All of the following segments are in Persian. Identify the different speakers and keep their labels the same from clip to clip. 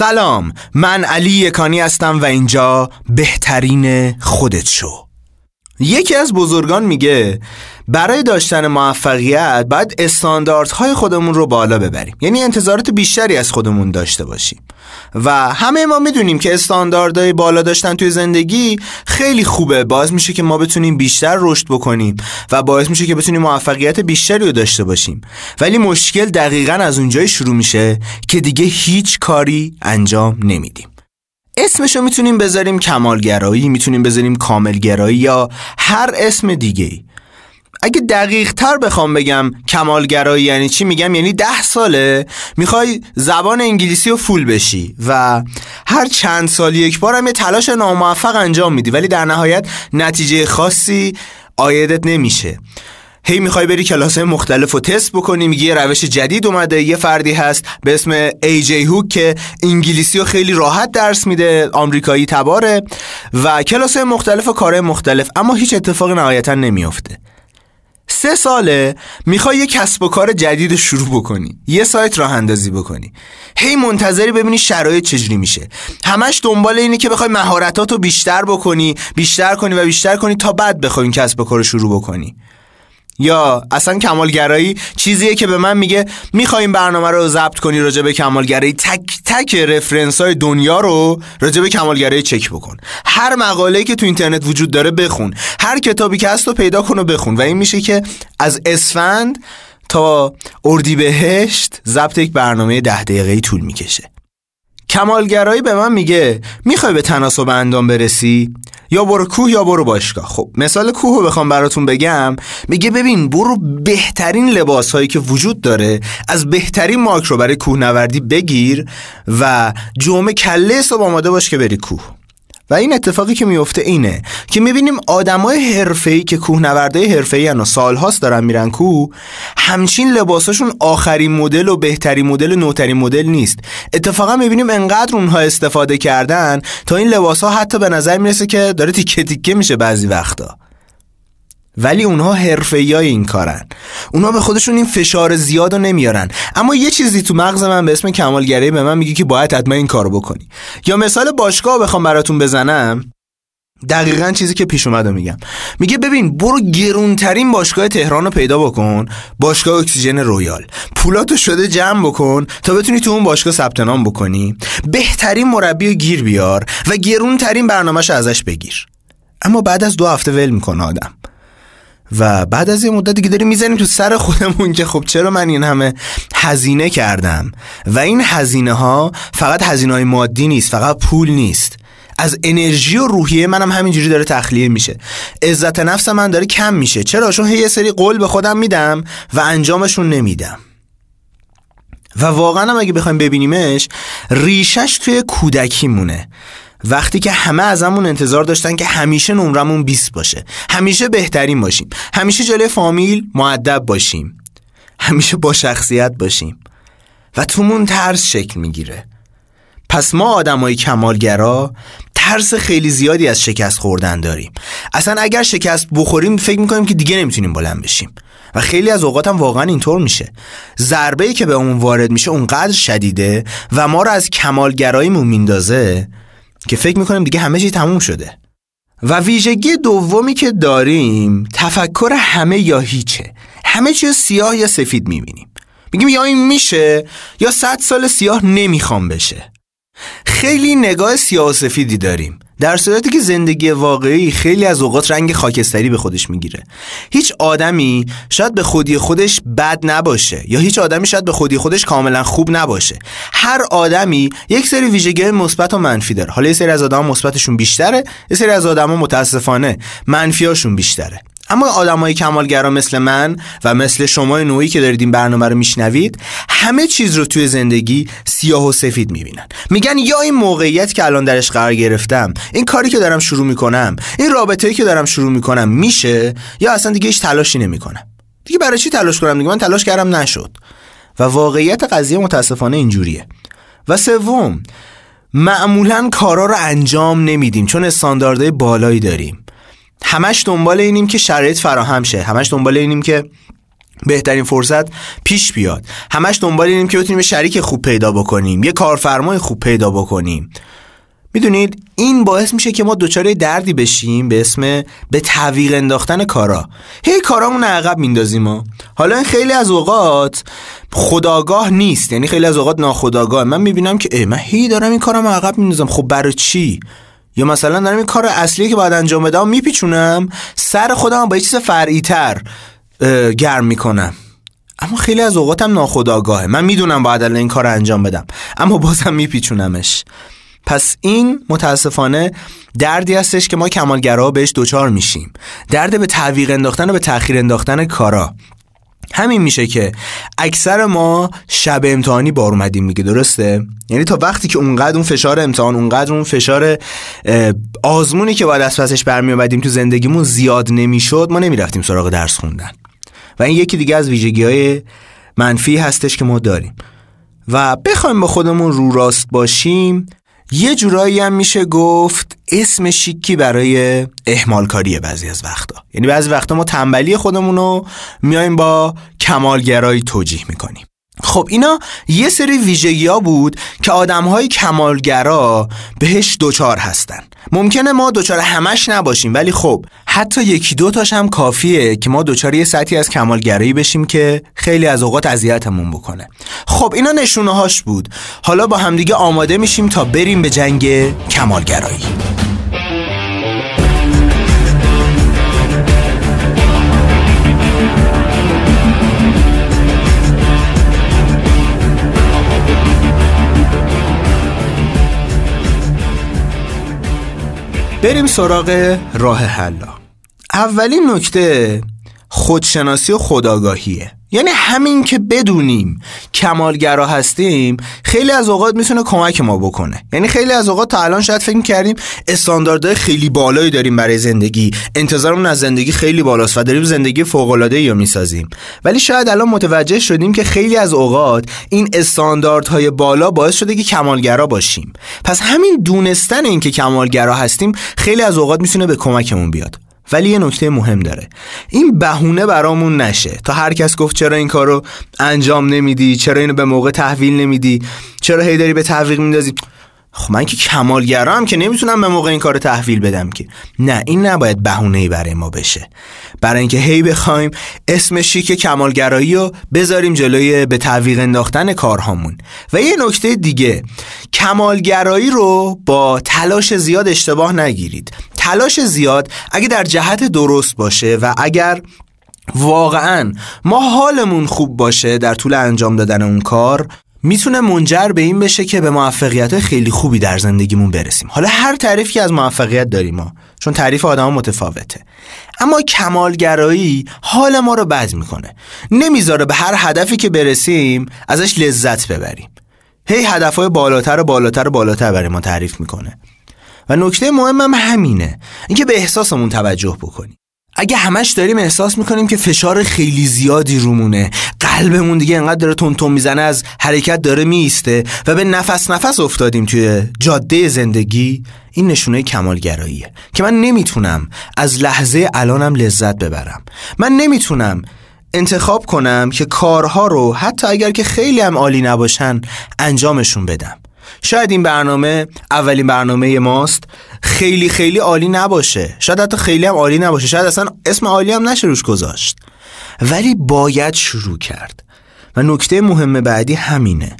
Speaker 1: سلام من علی یکانی هستم و اینجا بهترین خودت شو. یکی از بزرگان میگه برای داشتن موفقیت باید استانداردهای خودمون رو بالا ببریم. یعنی انتظارات بیشتری از خودمون داشته باشیم. و همه ما می‌دونیم که استانداردهای بالا داشتن توی زندگی خیلی خوبه. باعث میشه که ما بتونیم بیشتر رشد بکنیم و باعث میشه که بتونیم موفقیت بیشتری رو داشته باشیم. ولی مشکل دقیقا از اونجایی شروع میشه که دیگه هیچ کاری انجام نمیدیم. اسمشو می‌تونیم بذاریم کمالگرایی می‌تونیم بذاریم کاملگرایی یا هر اسم دیگه ای اگه دقیق تر بخوام بگم کمالگرایی یعنی چی میگم یعنی ده ساله می‌خوای زبان انگلیسی رو فول بشی و هر چند سال یک بار هم یه تلاش ناموفق انجام میدی ولی در نهایت نتیجه خاصی آیدت نمیشه. هی می‌خوای بری کلاس مختلف و تست بکنی میگی یه روش جدید اومده یه فردی هست به اسم ای جی هوک که انگلیسی رو خیلی راحت درس میده آمریکایی تباره و کلاس مختلف و کار مختلف اما هیچ اتفاقی نهایتا نمیافته. سه ساله می‌خوای یه کسب و کار جدید شروع بکنی یه سایت راه اندازی بکنی. هی منتظری ببینی شرایط چجوری میشه. همش دنبال اینه که بخوای مهارتاتو بیشتر بکنی بیشتر کنی و بیشتر کنی تا بعد بخوای این کسب و کار شروع بکنی. یا اصلا کمالگرایی چیزیه که به من میگه می‌خوایم برنامه رو ضبط کنی راجع به کمالگرایی. تک تک رفرنس های دنیا رو راجع به کمالگرایی چک بکن. هر مقاله که تو اینترنت وجود داره بخون. هر کتابی که هست رو پیدا کن و بخون. و این میشه که از اسفند تا اردیبهشت ضبط یک برنامه ده دقیقه طول می‌کشه. کمالگرایی به من میگه می‌خوای به تناسب اندام برسی؟ یا برو کوه یا برو باشگاه. خب مثال کوه رو بخوام براتون بگم. میگه ببین برو بهترین لباس هایی که وجود داره از بهترین مارک رو برای کوه نوردی بگیر و جمعه کله صبح آماده باش که بری کوه. و این اتفاقی که میفته اینه که می‌بینیم آدمای حرفه‌ای که کوهنوردای حرفه‌ای و سالهاست دارن میرن کوه همچین لباساشون آخرین مدل و بهترین مدل و نوترین مدل نیست. اتفاقا می‌بینیم انقدر اونها استفاده کردن تا این لباس ها حتی به نظر می‌رسه که داره تیکه تیکه میشه بعضی وقتا. ولی اونها های این کارن. اونها به خودشون این فشار زیاد نمیارن. اما یه چیزی تو مغز من به اسم کمالگرایی به من میگه که باید حتما این کارو بکنی. یا مثال باشگاه بخوام براتون بزنم. دقیقا چیزی که پیش اومده میگم. میگه ببین برو گرونترین باشگاه تهران رو پیدا بکن. باشگاه اکسیژن رویال. پولاتو شده جمع بکن تا بتونی تو اون باشگاه ثبت نام بکنی. بهترین مربی رو گیر بیار و گرونترین برنامهش ازش بگیر. اما بعد از دو هفته ول می‌کنه آدم. و بعد از یه مدت دیگه داریم می‌زنیم تو سر خودمون که خب چرا من این همه هزینه کردم؟ و این هزینه ها فقط هزینه های مادی نیست فقط پول نیست. از انرژی و روحیه منم همینجوری داره تخلیه میشه. عزت نفس من داره کم میشه. چرا؟ چون یه سری قول به خودم میدم و انجامشون نمیدم. و واقعا هم اگه بخوایم ببینیمش ریشش توی کودکی مونه وقتی که همه ازمون انتظار داشتن که همیشه نمرمون 20 باشه. همیشه بهترین باشیم. همیشه جلوی فامیل معدب باشیم. همیشه با شخصیت باشیم. و تومون ترس شکل می‌گیره. پس ما آدمای کمالگرا ترس خیلی زیادی از شکست خوردن داریم. اصلا اگر شکست بخوریم فکر می‌کنیم که دیگه نمی‌تونیم بلند بشیم. و خیلی از اوقات هم واقعا اینطور میشه. ضربه ای که به اون وارد میشه اونقدر شدیده و ما رو از کمالگراییمون میندازه که فکر می‌کنیم دیگه همه چی تموم شده. و ویژگی دومی که داریم تفکر همه یا هیچه. همه چیز سیاه یا سفید می‌بینیم. میگیم یا این میشه یا صد سال سیاه نمی‌خوام بشه. خیلی نگاه سیاه و سفیدی داریم. در صورتی که زندگی واقعی خیلی از اوقات رنگ خاکستری به خودش می‌گیره. هیچ آدمی شاید به خودی خودش بد نباشه یا هیچ آدمی شاید به خودی خودش کاملا خوب نباشه. هر آدمی یک سری ویژگی مثبت و منفی داره. حالا یه سری از آدم مثبتشون بیشتره یه سری از آدم متاسفانه منفیاشون بیشتره. اما آدمای کمالگرا مثل من و مثل شما نوعی که دارید این برنامه رو میشنوید همه چیز رو توی زندگی سیاه و سفید می‌بینن. میگن یا این موقعیت که الان درش قرار گرفتم این کاری که دارم شروع می‌کنم این رابطه‌ای که دارم شروع می‌کنم میشه یا اصلا دیگه هیچ تلاشی نمی‌کنم؟ دیگه برای چی تلاش کنم دیگه؟ من تلاش کردم نشد. و واقعیت قضیه متاسفانه اینجوریه. و سوم معمولا کارا رو انجام نمیدیم چون استانداردهای بالایی داریم. همش دنبال اینیم که شرایط فراهم شه. همش دنبال اینیم که بهترین فرصت پیش بیاد. همش دنبال اینیم که بتونیم شریک خوب پیدا بکنیم. یه کارفرمای خوب پیدا بکنیم. می‌دونید؟ این باعث میشه که ما دچار دردی بشیم به اسم به تعویق انداختن کارا. هی کارامون عقب میندازیم ما حالا این خیلی از اوقات خداگاه نیست. یعنی خیلی از اوقات ناخداگاه. من می‌بینم که ای من هی دارم این کارم عقب میندازم خب برای چی؟ یا مثلا دارم این کار اصلی که باید انجام بدم میپیچونم سر خودم با یه چیز فرعی تر گرم می‌کنم. اما خیلی از اوقاتم ناخداگاهه من می‌دونم باید الان این کار انجام بدم اما بازم میپیچونمش. پس این متاسفانه دردی هستش که ما کمالگرا بهش دوچار میشیم. درد به تعویق انداختن و به تاخیر انداختن کارا. همین میشه که اکثر ما شب امتحانی بار اومدیم میگه درسته؟ یعنی تا وقتی که اونقدر اون فشار امتحان اونقدر اون فشار آزمونی که باید از پسش برمی اومدیم تو زندگیمون زیاد نمی‌شد ما نمی‌رفتیم سراغ درس خوندن. و این یکی دیگه از ویژگی های منفی هستش که ما داریم. و بخوایم به خودمون رو راست باشیم یه جورایی هم میشه گفت اسم شیکی برای احمال کاریه بعضی از وقتا. یعنی بعضی وقتا ما تنبلی خودمون رو میایم با کمالگرایی توجیه می‌کنیم. خب اینا یه سری ویژگی ها بود که آدم های کمالگرا بهش دوچار هستن. ممکنه ما دوچار همش نباشیم ولی خب حتی یکی دو تاش هم کافیه که ما دوچار یه سطحی از کمالگرایی بشیم که خیلی از اوقات اذیتمون بکنه. خب اینا نشونه هاش بود. حالا با همدیگه آماده میشیم تا بریم به جنگ کمالگرایی. بریم سراغ راه حلا اولین نکته خودشناسی و خداگاهیه یعنی همین که بدونیم کمالگرا هستیم خیلی از اوقات می‌تونه کمک ما بکنه. یعنی خیلی از اوقات تا الان شاید فکر کردیم استانداردهای خیلی بالایی داریم برای زندگی. انتظارمون از زندگی خیلی بالاست و داریم زندگی فوق العاده یا می‌سازیم. ولی شاید الان متوجه شدیم که خیلی از اوقات این استانداردهای بالا باعث شده که کمالگرا باشیم. پس همین دونستن اینکه کمالگرا هستیم خیلی از اوقات می‌تونه به کمکمون بیاد. ولی یه نکته مهم داره. این بهونه برامون نشه. تا هر کس گفت چرا این کارو انجام نمیدی؟ چرا اینو به موقع تحویل نمیدی؟ چرا هی داری به تعویق میندازی؟ خب من که کمالگرام که نمی‌تونم به موقع این کار تحویل بدم که. نه این نباید بهونه ای برای ما بشه. برای اینکه هی بخوایم اسم شیک کمالگرایی رو بذاریم جلوی به تعویق انداختن کارهامون. و یه نکته دیگه کمالگرایی رو با تلاش زیاد اشتباه نگیرید. تلاش زیاد اگه در جهت درست باشه و اگر واقعا ما حالمون خوب باشه در طول انجام دادن اون کار می‌تونه منجر به این بشه که به موفقیت خیلی خوبی در زندگیمون برسیم. حالا هر تعریفی از موفقیت داریم ما چون تعریف آدم متفاوته. اما کمالگرایی حال ما رو بد می‌کنه. نمی‌ذاره به هر هدفی که برسیم ازش لذت ببریم. هی هدفهای بالاتر و بالاتر و بالاتر برای ما تعریف می‌کنه. و نکته مهمم همینه. اینکه به احساسمون توجه بکنیم. اگه همش داریم احساس می‌کنیم که فشار خیلی زیادی رومونه. قلبمون دیگه انقدر داره تون می‌زنه از حرکت داره میسته و به نفس نفس افتادیم توی جاده زندگی. این نشونه کمالگراییه که من نمی‌تونم از لحظه الانم لذت ببرم. من نمی‌تونم انتخاب کنم که کارها رو حتی اگر که خیلی هم عالی نباشن انجامشون بدم. شاید این برنامه اولین برنامه ماست. خیلی خیلی عالی نباشه. شاید حتی خیلی هم عالی نباشه. شاید اصلا اسم عالی هم نشه روش گذاشت. ولی باید شروع کرد. و نکته مهم بعدی همینه.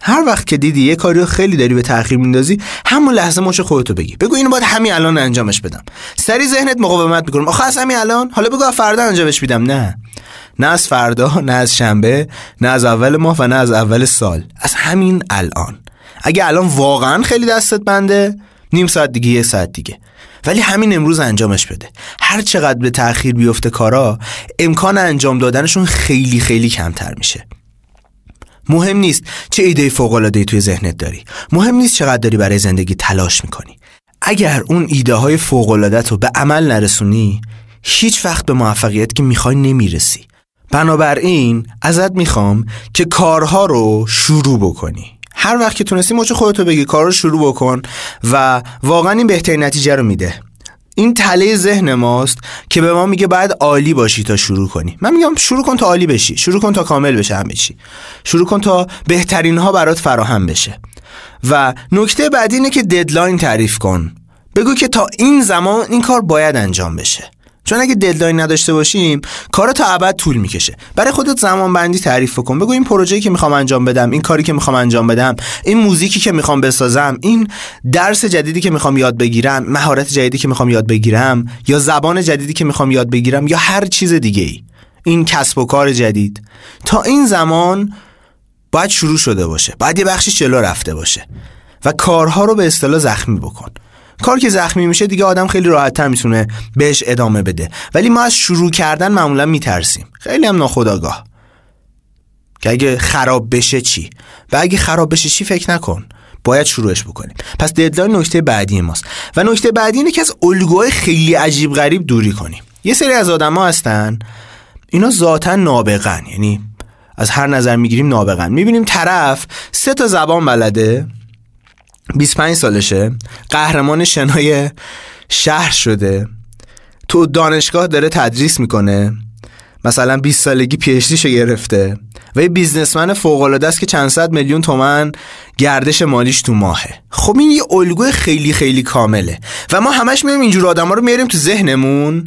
Speaker 1: هر وقت که دیدی یه کاری رو خیلی داری به تاخیر میندازی همون لحظه ماشه خودتو بگی. بگو اینو باید همین الان انجامش بدم. سری ذهنت مقاومت می‌کنم آخه از همین الان؟ حالا بگو فردا انجامش میدم. نه. نه از فردا نه از شنبه نه از اول ماه و نه از اول سال. از همین الان. اگه الان واقعا خیلی دستت بنده نیم ساعت دیگه یه ساعت دیگه. ولی همین امروز انجامش بده. هر چقدر به تاخیر بیفته کارا امکان انجام دادنشون خیلی خیلی کمتر میشه. مهم نیست چه ایده فوق العاده توی ذهنت داری. مهم نیست چقدر داری برای زندگی تلاش می‌کنی. اگر اون ایده های فوق رو به عمل نرسونی هیچ وقت به موفقیت که می‌خوای نمی‌رسی. بنابراین ازت می‌خوام که کارها رو شروع بکنی. هر وقت که تونستی مچ خودتو بگی کار رو شروع بکن و واقعا این بهترین نتیجه رو میده. این تله ذهن ماست که به ما میگه باید عالی باشی تا شروع کنی. من میگم شروع کن تا عالی بشی شروع کن تا کامل بشه همه چی. شروع کن تا بهترین ها برات فراهم بشه. و نکته بعدی اینه که deadline تعریف کن. بگو که تا این زمان این کار باید انجام بشه. چون اگه deadline نداشته باشیم کار تا ابد طول می‌کشه. برای خودت زمان بندی تعریف کن بگو این پروژه‌ای که می‌خوام انجام بدم این کاری که می‌خوام انجام بدم این موزیکی که می‌خوام بسازم این درس جدیدی که می‌خوام یاد بگیرم مهارت جدیدی که می‌خوام یاد بگیرم یا زبان جدیدی که می‌خوام یاد بگیرم یا هر چیز دیگه ای این کسب و کار جدید. تا این زمان باید شروع شده باشه. باید یه بخشی جلو رفته باشه. و کارها رو به اصطلاح زخمی بکن. کار که زخمی میشه دیگه آدم خیلی راحت تر می‌تونه بهش ادامه بده. ولی ما از شروع کردن معمولا میترسیم. خیلی هم ناخداگاه که اگه خراب بشه چی؟ و اگه خراب بشه چی فکر نکن. باید شروعش بکنیم. پس ددلاین نکته بعدی ماست. و نکته بعدی اینه که از الگوهای خیلی عجیب غریب دوری کنیم. یه سری از آدما هستن. اینا ذاتا نابغن. یعنی از هر نظر می‌گیریم نابغن. می‌بینیم طرف سه تا زبان بلده. 25 سالشه. قهرمان شنای شهر شده. تو دانشگاه داره تدریس می‌کنه. مثلا 20 سالگی پیشتیشو گرفته. و یه بیزنسمن فوق العاده است که چند صد میلیون تومن گردش مالیش تو ماهه. خب این یه الگوی خیلی خیلی کامله. و ما همش میایم اینجور آدما رو میاریم تو ذهنمون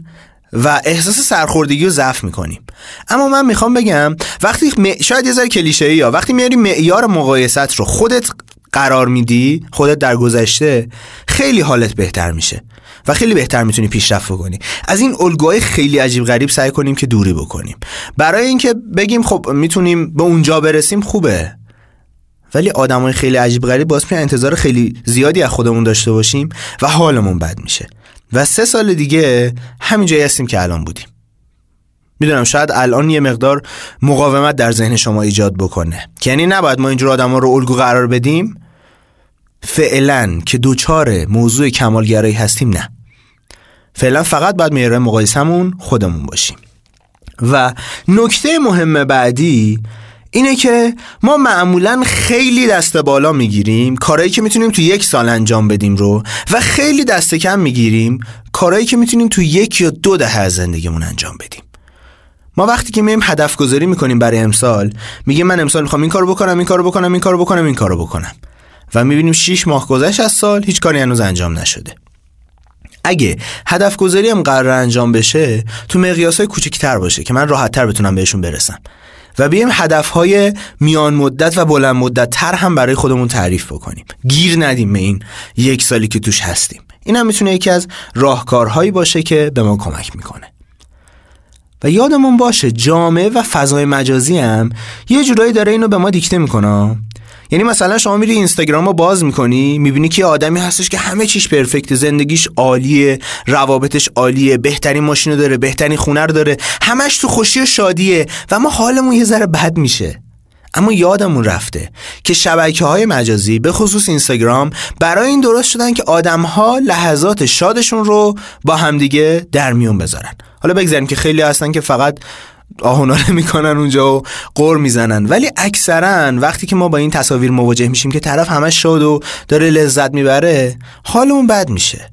Speaker 1: و احساس سرخوردگی رو ضعف می‌کنیم. اما من می‌خوام بگم وقتی شاید یه ذره کلیشه‌ای یا وقتی میاری معیار مقایست رو خودت قرار میدی خودت در گذشته خیلی حالت بهتر میشه و خیلی بهتر می‌تونی پیشرفت بکنی. از این الگوهای خیلی عجیب غریب سعی کنیم که دوری بکنیم. برای اینکه بگیم خب می‌تونیم به اونجا برسیم خوبه. ولی آدمای خیلی عجیب غریب باز می انتظار خیلی زیادی از خودمون داشته باشیم و حالمون بد میشه. و سه سال دیگه همین جایی هستیم که الان بودیم. می‌دونم شاید الان یه مقدار مقاومت در ذهن شما ایجاد بکنه. یعنی نباید ما اینجور آدم رو الگو قرار بدیم. فعلا که دوچار موضوع کمالگرایی هستیم نه. فعلا فقط باید معیار مقایسمون خودمون باشیم. و نکته مهم بعدی اینه که ما معمولا خیلی دست بالا می‌گیریم کارهایی که می‌تونیم تو یک سال انجام بدیم رو و خیلی دست کم می‌گیریم کارهایی که می‌تونیم تو یک یا دو دهه از زندگیمون انجام بدیم. ما وقتی که میایم هدف گذاری می‌کنیم برای امسال میگیم من امسال می‌خوام این کارو بکنم این کارو بکنم این کارو بکنم این کارو بکنم. و می‌بینیم 6 ماه گذشت از سال هیچ کاری هنوز انجام نشده. اگه هدف گذاری هم قرار انجام بشه تو مقیاس های کوچکتر باشه که من راحت تر بتونم بهشون برسم. و بیایم هدف های میان مدت و بلند مدت تر هم برای خودمون تعریف بکنیم. گیر ندیم به این یک سالی که توش هستیم. این هم می‌تونه یکی از راهکارهایی باشه که به ما کمک می‌کنه. و یادمون باشه جامعه و فضای مجازی هم یه جورایی داره اینو به ما دیکته می‌کنه. یعنی مثلا شما میری اینستاگرام رو باز می‌کنی می‌بینی که آدمی هستش که همه چیش پرفکت زندگیش عالیه روابطش عالیه بهترین ماشین داره بهترین خونه رو داره همش تو خوشی و شادیه و ما حالمون یه ذره بد میشه. اما یادمون رفته که شبکه های مجازی به خصوص اینستاگرام برای این درست شدن که آدم ها لحظات شادشون رو با همدیگه در میون بذارن. حالا بگذاریم که خیلی هستن که فقط آهناله می‌کنن اونجا و قر می‌زنن. ولی اکثرا وقتی که ما با این تصاویر مواجه میشیم که طرف همه شاد و داره لذت می‌بره حالمون بد میشه.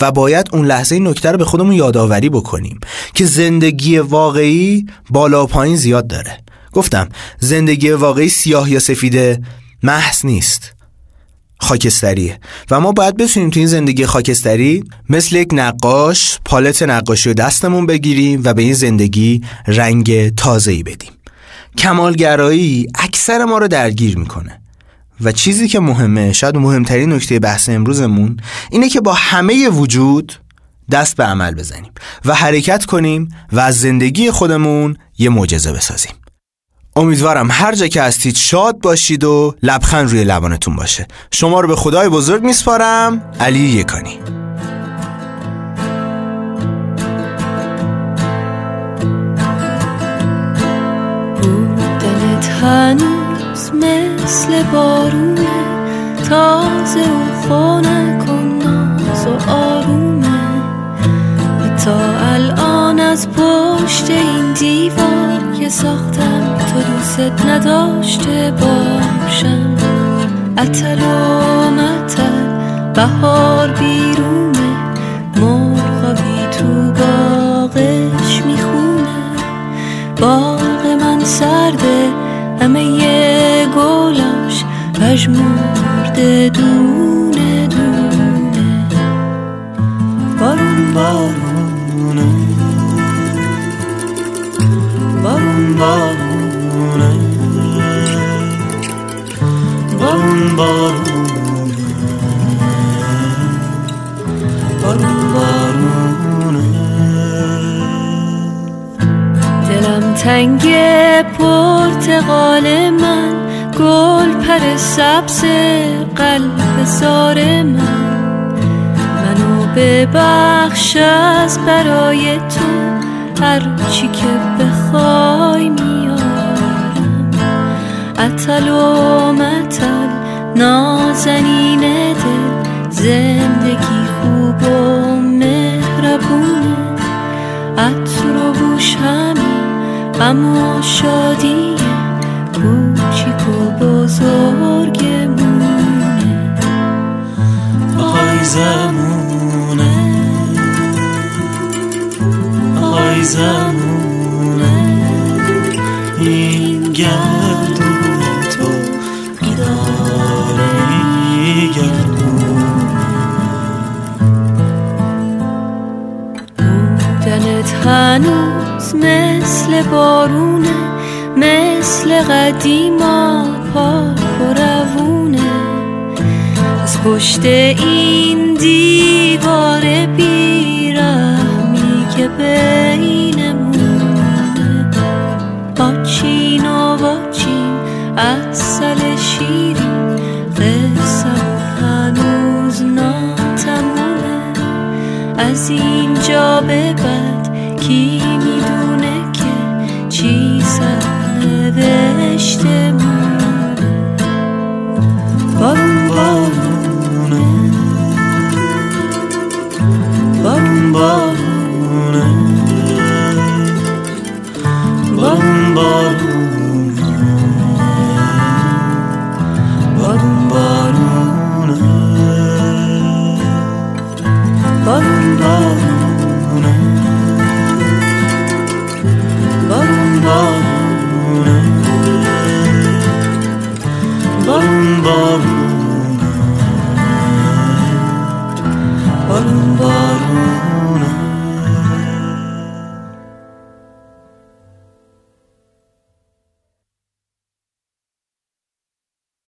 Speaker 1: و باید اون لحظه نکته رو به خودمون یادآوری بکنیم که زندگی واقعی بالا و پایین زیاد داره. گفتم زندگی واقعی سیاه یا سفیده محض نیست. خاکستریه و ما باید بتونیم تو این زندگی خاکستری مثل یک نقاش پالت نقاشی رو دستمون بگیریم و به این زندگی رنگ تازه‌ای بدیم. کمالگرایی اکثر ما رو درگیر می‌کنه. و چیزی که مهمه شاید مهمترین نکته بحث امروزمون اینه که با همه وجود دست به عمل بزنیم و حرکت کنیم و از زندگی خودمون یه معجزه بسازیم. امیدوارم هر جا که هستید شاد باشید و لبخند روی لبانتون باشه. شما رو به خدای بزرگ میسپارم علی یکانی.
Speaker 2: هنوز مثل بارونه تازه و خونه کن و تا الان از پشت این دیوار که ساختم تو دوست نداشته باشم. اتل و متل بهار بیرونه مرغابی تو باغش می‌خونه. باغ من سرده همه یه گلاش پشمورده دونه دونه. بارون بارون. بارونه بارون بارونه بارون بارونه دلم تنگ پرتقال من گل پر سبز قلب زار من. منو ببخش از برای تو هر چی که بخوای میارم؟ اتل و متل نازنین دل زندگی خوب و مهربونه عطر و بوش همین اما شادی کوچیک و بزرگمونه.
Speaker 3: آی زمونه زمونه. این گردون تو
Speaker 2: بودنت هنوز مثل بارونه مثل قدیما پاک و روونه از پشت این دیوار بیرحمی که بینمونه اینجا به بعد کی